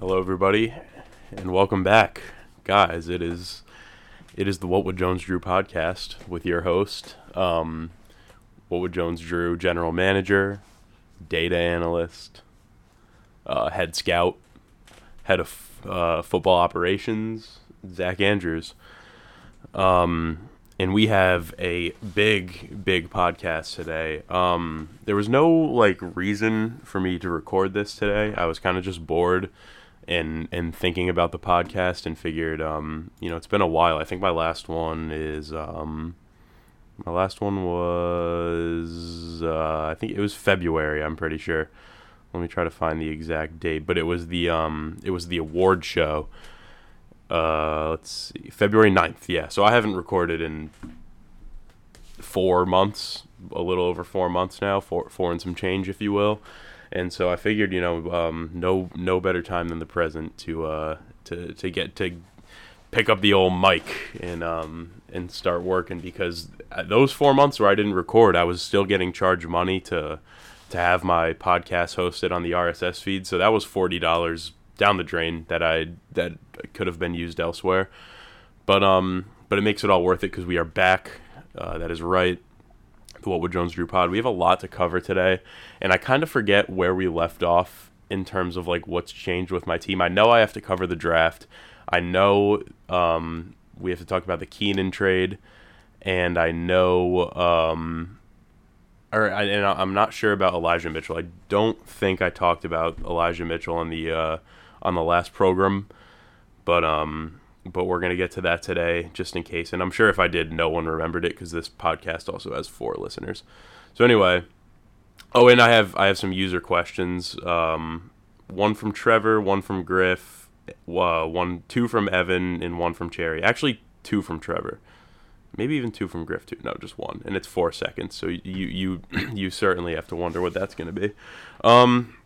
Hello, everybody, and welcome back, guys. It is it is the What Would Jones Drew podcast with your host, um, What Would Jones Drew general manager, data analyst, uh, head scout, head of uh, football operations, Zach Andrews. Um, and we have a big, big podcast today. Um, there was no like reason for me to record this today. I was kind of just bored and and thinking about the podcast and figured, um, you know, it's been a while. I think my last one is um, my last one was uh, I think it was February. I'm pretty sure. Let me try to find the exact date, but it was the um, it was the award show uh, let's see, February 9th. Yeah, so I haven't recorded in four months, a little over four months now, four, four and some change, if you will. And so I figured, you know, um, no, no better time than the present to, uh, to, to get to pick up the old mic and, um, and start working because those four months where I didn't record, I was still getting charged money to, to have my podcast hosted on the RSS feed. So that was forty dollars down the drain that I that could have been used elsewhere. But um, but it makes it all worth it because we are back. Uh, that is right. The What Would Jones Drew Pod. We have a lot to cover today, and I kind of forget where we left off in terms of like what's changed with my team. I know I have to cover the draft. I know um, we have to talk about the Keenan trade, and I know um, or and I'm not sure about Elijah Mitchell. I don't think I talked about Elijah Mitchell on the uh, on the last program, but um, but we're gonna get to that today just in case. And I'm sure if I did, no one remembered it because this podcast also has four listeners. So anyway, oh, and I have I have some user questions. Um, one from Trevor, one from Griff, uh, one two from Evan, and one from Cherry. Actually, two from Trevor. Maybe even two from Griff too. No, just one, and it's four seconds. So you you you certainly have to wonder what that's gonna be. Um.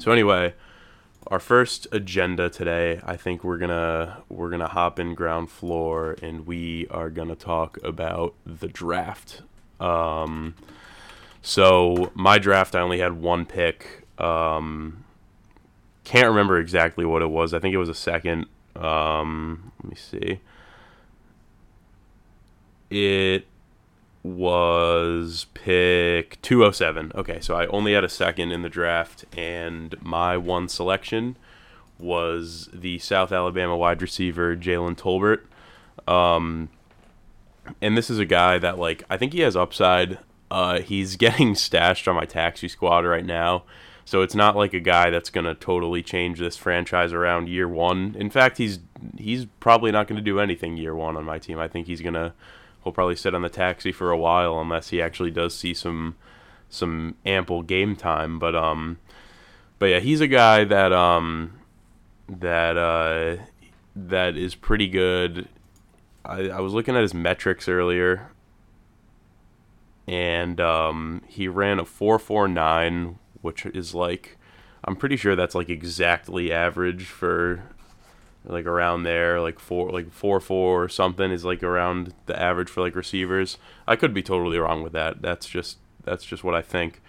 So anyway, our first agenda today, I think we're gonna we're gonna hop in ground floor and we are gonna talk about the draft. Um, so my draft, I only had one pick. Um, can't remember exactly what it was. I think it was a second. Um, let me see. It was pick 207. Okay, so I only had a second in the draft, and my one selection was the South Alabama wide receiver Jalen Tolbert. Um, and this is a guy that, like, I think he has upside. Uh, he's getting stashed on my taxi squad right now. So it's not like a guy that's going to totally change this franchise around year one. In fact, he's he's probably not going to do anything year one on my team. I think he's going to he'll probably sit on the taxi for a while unless he actually does see some some ample game time. But um, but yeah, he's a guy that um that uh that is pretty good. I, I was looking at his metrics earlier, and um, he ran a four four nine, which is like I'm pretty sure that's like exactly average for like around there, like four, like four four or something is like around the average for like receivers. I could be totally wrong with that. That's just that's just what I think.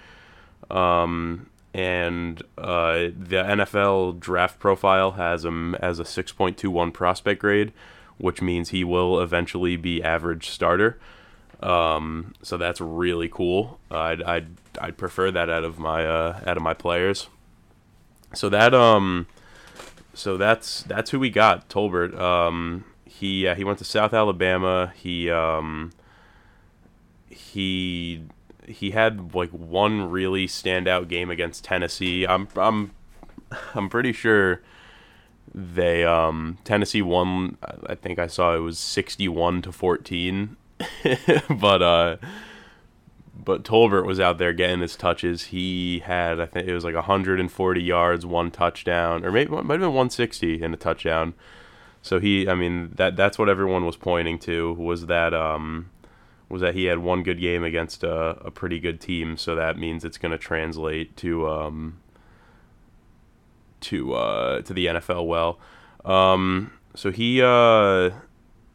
Um, and uh, the NFL draft profile has him as a six point two one prospect grade, which means he will eventually be average starter. Um, so that's really cool. I'd, I'd I'd prefer that out of my uh, out of my players. So that um so that's that's who we got. Tolbert. Um, he uh, he went to South Alabama. He um, he he had like one really standout game against Tennessee. I'm I'm I'm pretty sure they um, Tennessee won. I think I saw it was 61 to 14. but uh but Tolbert was out there getting his touches. He had, I think it was like 140 yards, one touchdown, or maybe it might have been 160 and a touchdown. So he, I mean, that that's what everyone was pointing to was that um, was that he had one good game against a, a pretty good team. So that means it's going to translate to um, to uh, to the NFL well. Um, so he uh,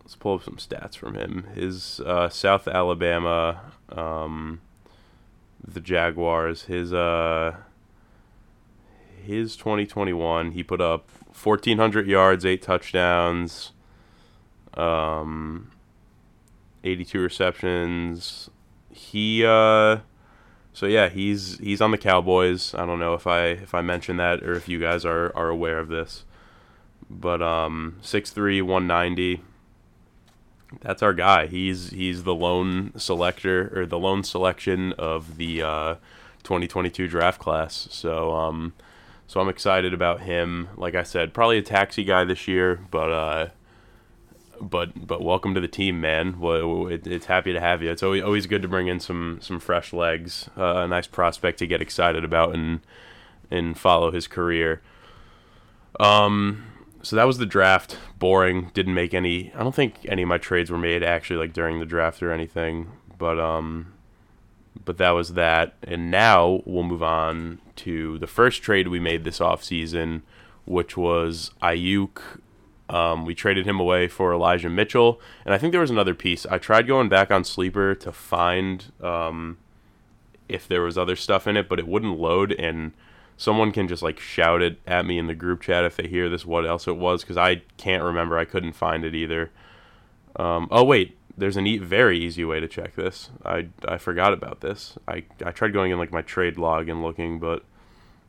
let's pull up some stats from him. His uh, South Alabama, um, the Jaguars. His uh, his 2021, he put up 1,400 yards, eight touchdowns, um, 82 receptions. He, uh, so yeah, he's he's on the Cowboys. I don't know if I if I mentioned that or if you guys are are aware of this, but um, 6'3", 190. That's our guy. He's he's the lone selector or the lone selection of the uh, 2022 draft class. So um, so I'm excited about him. Like I said, probably a taxi guy this year, but uh, but but welcome to the team, man. Well, it, it's happy to have you. It's always always good to bring in some some fresh legs, uh, a nice prospect to get excited about and and follow his career. Um, so that was the draft. Boring. Didn't make any. I don't think any of my trades were made actually like during the draft or anything. But um, but that was that. And now we'll move on to the first trade we made this off season, which was Aiyuk um, we traded him away for Elijah Mitchell, and I think there was another piece. I tried going back on Sleeper to find um, if there was other stuff in it, but it wouldn't load. And someone can just like shout it at me in the group chat if they hear this. What else it was? Because I can't remember. I couldn't find it either. Um, oh wait, there's an e- very easy way to check this. I I forgot about this. I I tried going in like my trade log and looking, but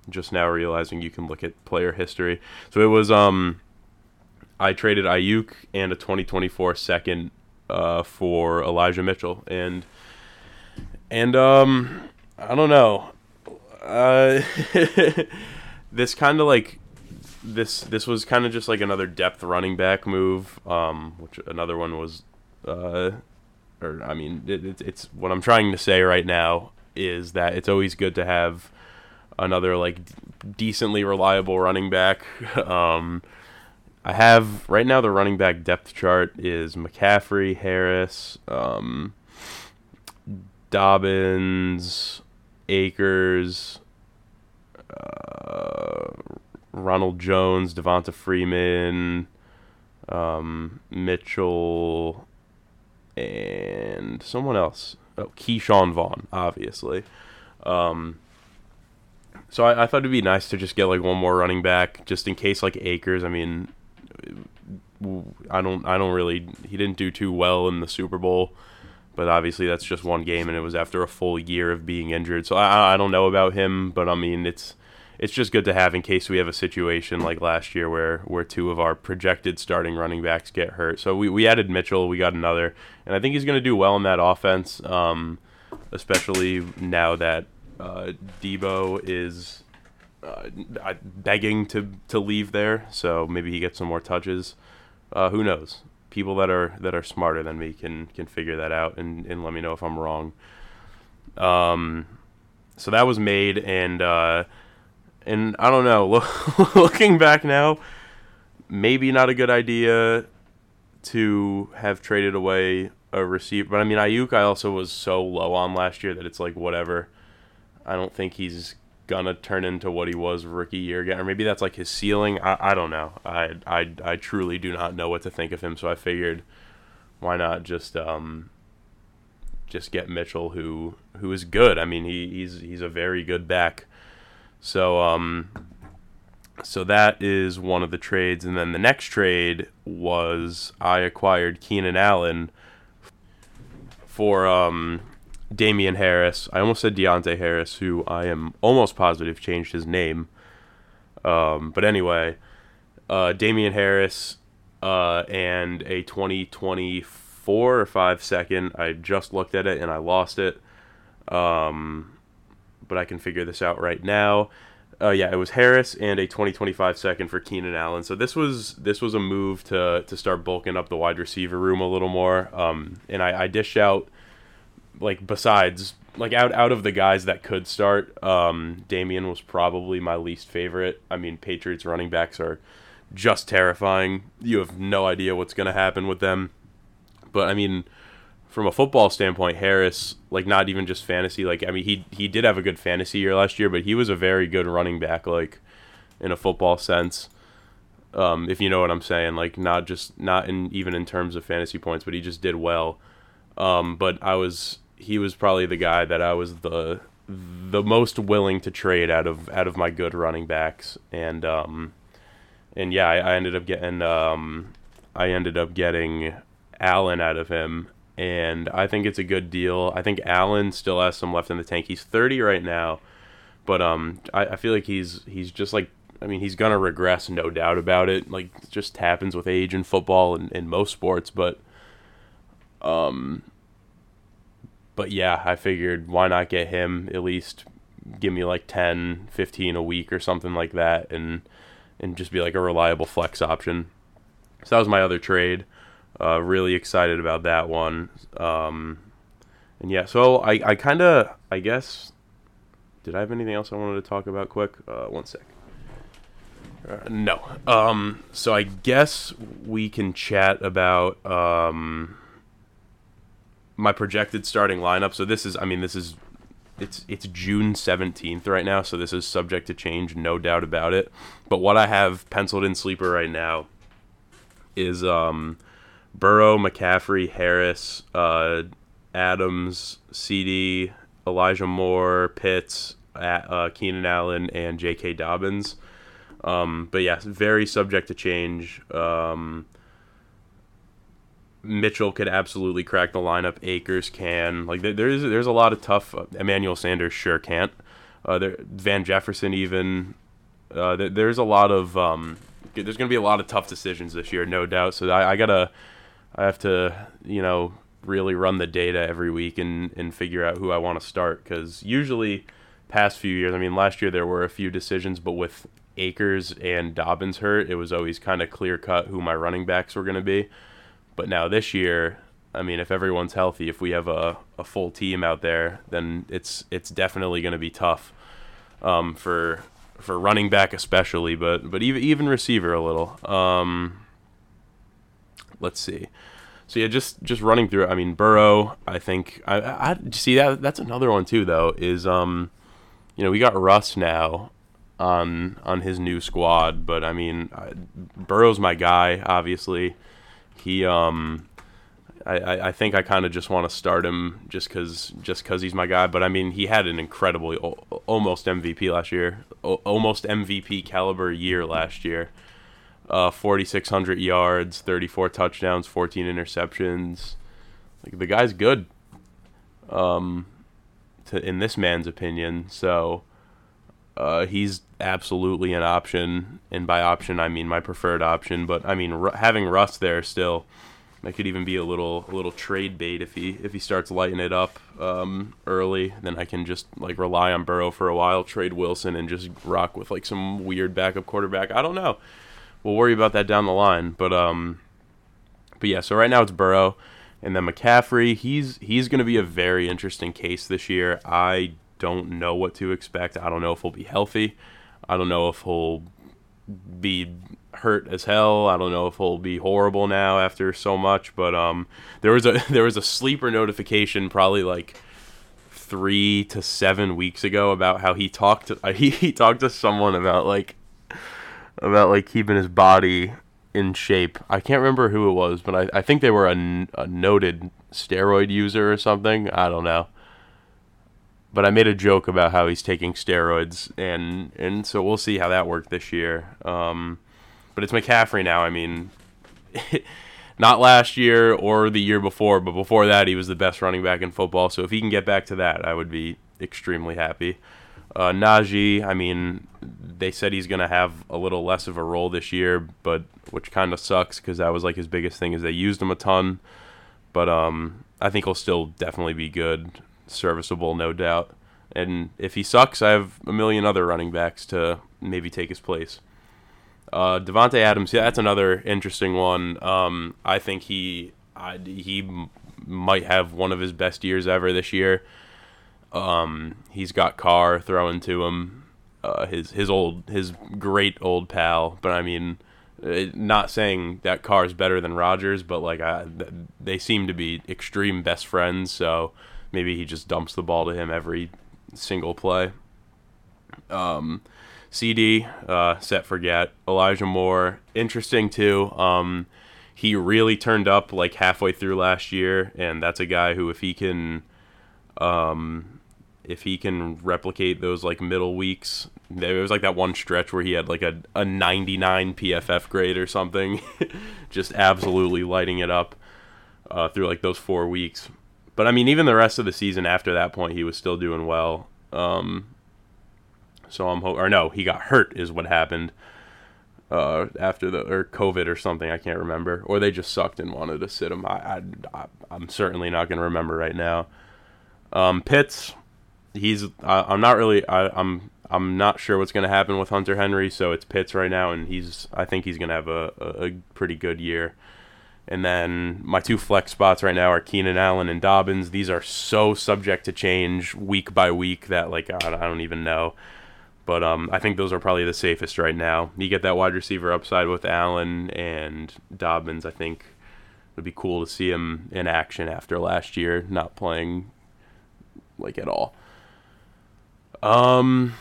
just now realizing you can look at player history. So it was um I traded Aiyuk and a 2024 second uh, for Elijah Mitchell, and and um, I don't know. Uh, this kind of like this this was kind of just like another depth running back move. Um, which another one was, uh, or I mean, it, it, it's what I'm trying to say right now is that it's always good to have another like decently reliable running back. um, I have right now the running back depth chart is McCaffrey, Harris, um, Dobbins, Akers, uh, Ronald Jones, Devonta Freeman, um, Mitchell, and someone else. Oh, Ke'Shawn Vaughn, obviously. Um, so I, I, thought it'd be nice to just get like one more running back, just in case like Akers. I mean, I don't I don't really he didn't do too well in the Super Bowl, but obviously that's just one game and it was after a full year of being injured. So I I don't know about him, but I mean it's it's just good to have in case we have a situation like last year where where two of our projected starting running backs get hurt. So we, we added Mitchell, we got another, and I think he's going to do well in that offense, um, especially now that uh, Deebo is uh, begging to to leave there. So maybe he gets some more touches. Uh, who knows? People that are that are smarter than me can can figure that out and, and let me know if I'm wrong. Um, so that was made and uh, and I don't know. Looking back now, maybe not a good idea to have traded away a receiver. But I mean, Aiyuk, I also was so low on last year that it's like whatever. I don't think he's gonna turn into what he was rookie year again, or maybe that's like his ceiling. I, I don't know. I, I I truly do not know what to think of him. So I figured, why not just um just get Mitchell, who who is good. I mean, he, he's he's a very good back. So um so that is one of the trades, and then the next trade was I acquired Keenan Allen for um Damien Harris. I almost said Deonte Harris, who I am almost positive changed his name. Um, but anyway, uh, Damien Harris uh, and a 2024 or 5 second. I just looked at it and I lost it. Um, but I can figure this out right now. Uh, yeah, it was Harris and a 2025 second for Keenan Allen. So this was this was a move to to start bulking up the wide receiver room a little more. Um, and I, I dished out like besides like out out of the guys that could start, um, Damien was probably my least favorite. I mean, Patriots running backs are just terrifying. You have no idea what's going to happen with them. But I mean, from a football standpoint, Harris, like not even just fantasy, like I mean, he he did have a good fantasy year last year, but he was a very good running back, like in a football sense. Um, if you know what I'm saying, like not just not in even in terms of fantasy points, but he just did well. Um, but I was he was probably the guy that I was the the most willing to trade out of out of my good running backs, and um, and yeah, I, I ended up getting um, I ended up getting Allen out of him, and I think it's a good deal. I think Allen still has some left in the tank. He's 30 right now, but um, I, I feel like he's he's just like I mean he's gonna regress, no doubt about it. Like it just happens with age in football and in most sports, but um, but yeah, I figured why not get him at least give me like 10, 15 a week or something like that, and and just be like a reliable flex option. So that was my other trade. Uh, really excited about that one. Um, and yeah, so I, I kind of, I guess, did I have anything else I wanted to talk about quick? Uh, one sec. Uh, no. Um, so I guess we can chat about um, my projected starting lineup. So this is, I mean, this is, it's it's June seventeenth right now, so this is subject to change, no doubt about it. But what I have penciled in sleeper right now is um, Burrow, McCaffrey, Harris, uh, Adams, CD, Elijah Moore, Pitts, uh, Keenan Allen, and J.K. Dobbins. Um, but yeah, very subject to change. Um, Mitchell could absolutely crack the lineup. Akers can. Like there, there's there's a lot of tough. Uh, Emmanuel Sanders sure can't. Uh, there, Van Jefferson even. Uh, there, there's a lot of um, there's going to be a lot of tough decisions this year, no doubt. So I, I gotta I have to you know really run the data every week and and figure out who I want to start because usually past few years, I mean last year there were a few decisions, but with Akers and Dobbins hurt, it was always kind of clear cut who my running backs were going to be. But now this year, I mean, if everyone's healthy, if we have a, a full team out there, then it's it's definitely going to be tough um, for for running back especially, but but even even receiver a little. Um, let's see. So yeah, just just running through. I mean, Burrow. I think I, I see that that's another one too. Though is um, you know, we got Russ now on on his new squad, but I mean, Burrow's my guy. Obviously, he um, I, I think I kind of just want to start him just because just cause he's my guy. But I mean, he had an incredible, almost MVP last year, almost MVP caliber year last year. Uh, 4,600 yards, 34 touchdowns, 14 interceptions. Like the guy's good. Um, to in this man's opinion, so uh, he's absolutely an option, and by option I mean my preferred option. But I mean r- having Russ there still, that could even be a little a little trade bait if he if he starts lighting it up um, early. Then I can just like rely on Burrow for a while, trade Wilson, and just rock with like some weird backup quarterback. I don't know. We'll worry about that down the line. But um, but yeah. So right now it's Burrow. And then McCaffrey, he's he's going to be a very interesting case this year. I don't know what to expect. I don't know if he'll be healthy. I don't know if he'll be hurt as hell. I don't know if he'll be horrible now after so much, but um, there was a there was a sleeper notification probably like three to seven weeks ago about how he talked to he, he talked to someone about like about like keeping his body in shape. I can't remember who it was, but I, I think they were a, a noted steroid user or something. I don't know but I made a joke about how he's taking steroids, and and so we'll see how that worked this year. Um, but it's McCaffrey now. I mean, not last year or the year before, but before that, he was the best running back in football. So if he can get back to that, I would be extremely happy. Uh, Najee, I mean, they said he's to have a little less of a role this year, but which kind of sucks because that was like his biggest thing is they used him a ton. But um, I think he'll still definitely be good serviceable, no doubt. And if he sucks, I have a million other running backs to maybe take his place. Uh, Davante Adams, yeah, that's another interesting one. Um, I think he I, he might have one of his best years ever this year. Um, he's got Carr throwing to him, uh, his his old his great old pal. But I mean, uh, not saying that Carr is better than Rodgers, but like I, they seem to be extreme best friends. So maybe he just dumps the ball to him every single play. Um, CD, uh, set forget. Elijah Moore, interesting too. Um, he really turned up like halfway through last year, and that's a guy who, if he can, um, if he can replicate those like middle weeks, there was like that one stretch where he had like a, a 99 PFF grade or something, just absolutely lighting it up uh, through like those four weeks. But I mean, even the rest of the season after that point, he was still doing well. Um, so I'm ho- or no, he got hurt is what happened uh, after the or COVID or something. I can't remember, or they just sucked and wanted to sit him. I, I I'm certainly not going to remember right now. Um, Pitts, he's I, I'm not really I, I'm I'm not sure what's going to happen with Hunter Henry, so it's Pitts right now, and he's I think he's going to have a, a, a, pretty good year. And then my two flex spots right now are Keenan Allen and Dobbins. These are so subject to change week by week that like I, don't even know. But um, I think those are probably the safest right now. You get that wide receiver upside with Allen and Dobbins. I think it would be cool to see him in action after last year not playing like at all. Um,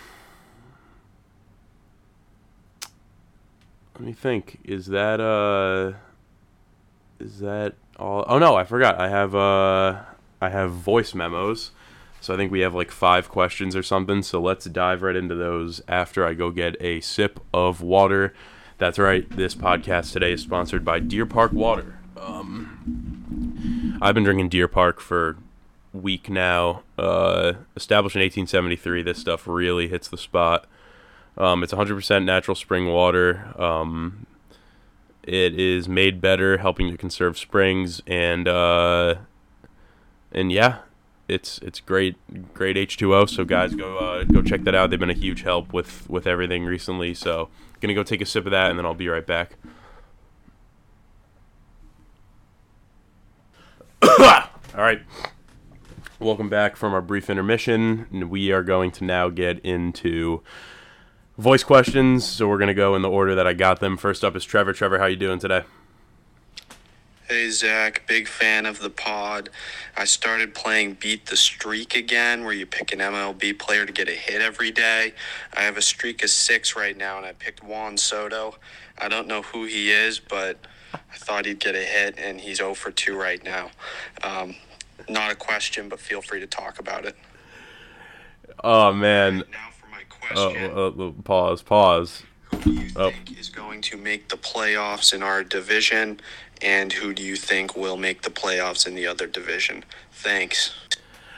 let me think. Is that uh, is that all? Oh no, I forgot. I have uh, I have voice memos. So I think we have like five questions or something. So let's dive right into those after I go get a sip of water. That's right. This podcast today is sponsored by Deer Park Water. Um, I've been drinking Deer Park for week now. Uh, established in 1873, this stuff really hits the spot. Um, it's 100% natural spring water. Um, it is made better, helping to conserve springs, and uh, and yeah, it's it's great, great H2O. So guys, go uh, go check that out. They've been a huge help with with everything recently. So gonna go take a sip of that, and then I'll be right back. All right. Welcome back from our brief intermission. We are going to now get into voice questions. So we're going to go in the order that I got them. First up is Trevor. Trevor, how you doing today? Hey Zach, big fan of the pod. I started playing Beat the Streak again, where you pick an MLB player to get a hit every day. I have a streak of six right now, and I picked Juan Soto. I don't know who he is, but I thought he'd get a hit, and he's 0 for 2 right now. Um, not a question, but feel free to talk about it. Oh man. Now my question. Uh, uh, pause. Pause. Who do you oh. think is going to make the playoffs in our division, and who do you think will make the playoffs in the other division? Thanks.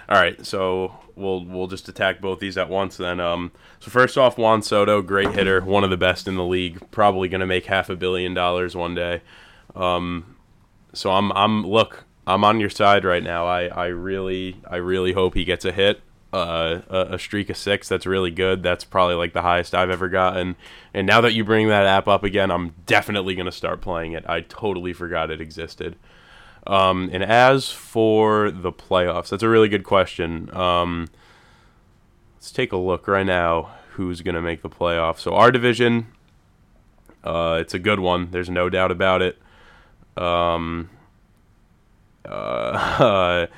All right, so we'll we'll just attack both these at once then. Um, so first off, Juan Soto, great hitter, one of the best in the league, probably going to make half a billion dollars one day. Um, so I'm I'm look, I'm on your side right now. I, I really I really hope he gets a hit. Uh, a, streak of six that's really good. That's probably like the highest I've ever gotten. And now that you bring that app up again, I'm definitely gonna start playing it. I totally forgot it existed. Um, and as for the playoffs, that's a really good question. Um, let's take a look right now. Who's gonna make the playoffs? So our division, uh, it's a good one. There's no doubt about it. Um, uh,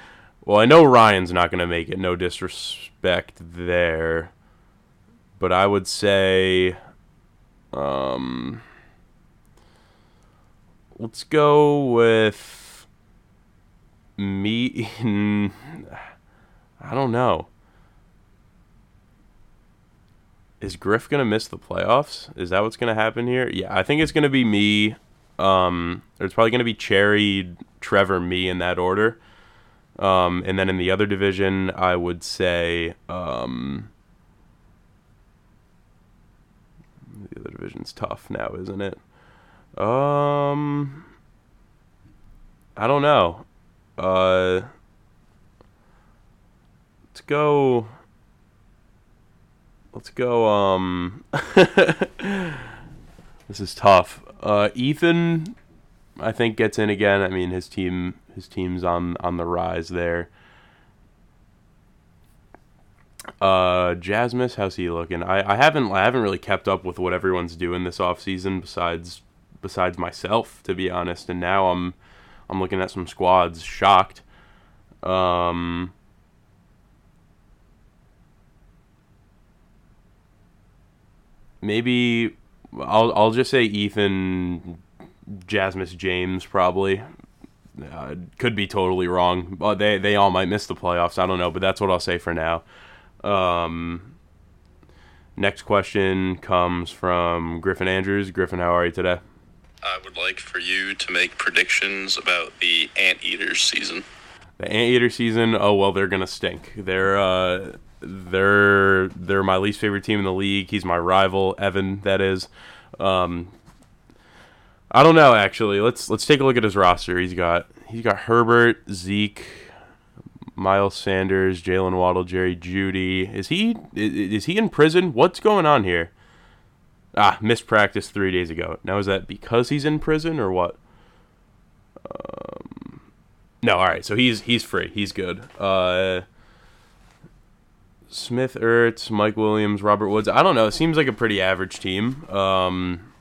well, I know Ryan's not going to make it. No disrespect there, but I would say, um, let's go with me. I don't know. Is Griff gonna miss the playoffs? Is that what's gonna happen here? Yeah, I think it's gonna be me. Um, it's probably gonna be Cherry, Trevor, me in that order. Um, and then in the other division, I would say um, the other division's tough now, isn't it? Um, I don't know. Uh, let's go. Let's go. Um, this is tough. Uh, Ethan I think gets in again. I mean, his team his team's on on the rise there. Uh, Jasmus, how's he looking? I, I haven't I haven't really kept up with what everyone's doing this off season besides besides myself, to be honest. And now I'm I'm looking at some squads, shocked. Um, maybe I'll I'll just say Ethan Jasmus James probably. Uh, could be totally wrong. But they they all might miss the playoffs. I don't know, but that's what I'll say for now. Um, next question comes from Griffin Andrews. Griffin, how are you today? I would like for you to make predictions about the Anteaters season. The Anteater season. Oh well, they're gonna stink. They're uh, they're they're my least favorite team in the league. He's my rival, Evan. That is. Um, I don't know actually. Let's let's take a look at his roster. He's got he's got Herbert, Zeke, Miles Sanders, Jalen Waddle, Jerry Jeudy. Is he is, he in prison? What's going on here? Ah, missed practice three days ago. Now is that because he's in prison or what? Um, no, all right. So he's he's free. He's good. Uh, Smith, Ertz, Mike Williams, Robert Woods. I don't know. It seems like a pretty average team. Um,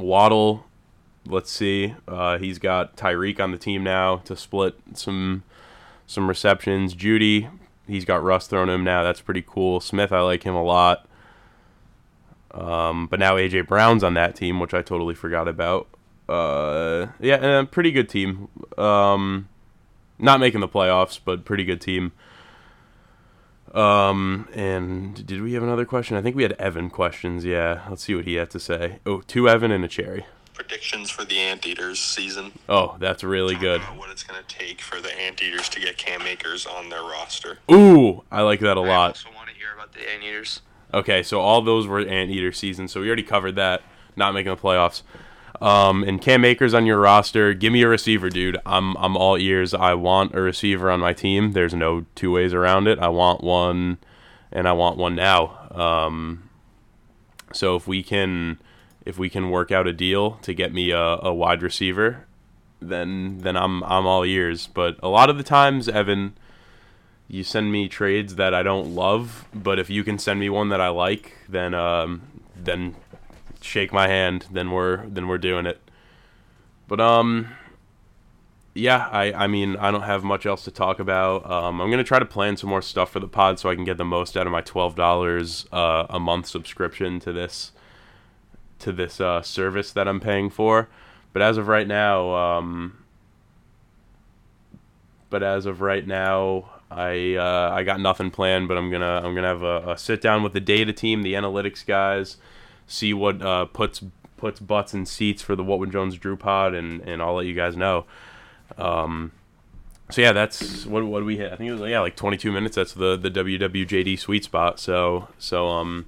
Waddle, let's see. Uh, he's got Tyreek on the team now to split some some receptions. Jeudy, he's got Russ thrown him now. That's pretty cool. Smith, I like him a lot. Um, but now AJ Brown's on that team, which I totally forgot about. Uh, yeah, and a pretty good team. Um, not making the playoffs, but pretty good team. Um, and did we have another question? I think we had Evan questions. Yeah, let's see what he had to say. Oh, two Evan and a cherry. Predictions for the Anteaters season. Oh, that's really good. What it's going to take for the Anteaters to get Cam Akers on their roster. Ooh, I like that a I lot. also want to hear about the Anteaters. Okay, so all those were anteater seasons, so we already covered that. Not making the playoffs. Um, and Cam Akers on your roster. Give me a receiver, dude. I'm I'm all ears. I want a receiver on my team. There's no two ways around it. I want one, and I want one now. Um, so if we can if we can work out a deal to get me a, a wide receiver, then then I'm I'm all ears. But a lot of the times, Evan, you send me trades that I don't love, but if you can send me one that I like, then um, then shake my hand. Then we're then we're doing it. But um, yeah, I I mean I don't have much else to talk about. Um, I'm gonna try to plan some more stuff for the pod so I can get the most out of my twelve dollars uh, a month subscription to this to this uh, service that I'm paying for. But as of right now, um, but as of right now, I uh, I got nothing planned. But I'm gonna I'm gonna have a, a sit down with the data team, the analytics guys, see what uh, puts puts butts in seats for the What Would Jones Drew pod, and and I'll let you guys know. Um, so yeah, that's what what we hit? I think it was yeah like 22 minutes. That's the the WWJD sweet spot. So so um,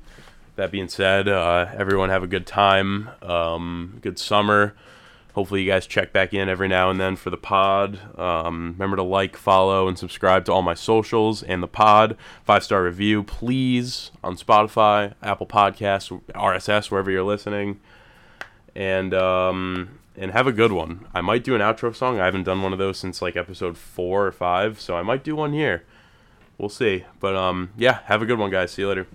that being said, uh, everyone have a good time, um, good summer. Hopefully, you guys check back in every now and then for the pod. Um, remember to like, follow, and subscribe to all my socials and the pod. Five star review, please, on Spotify, Apple Podcasts, RSS, wherever you're listening. And um, and have a good one. I might do an outro song. I haven't done one of those since like episode four or five, so I might do one here. We'll see. But um, yeah, have a good one, guys. See you later.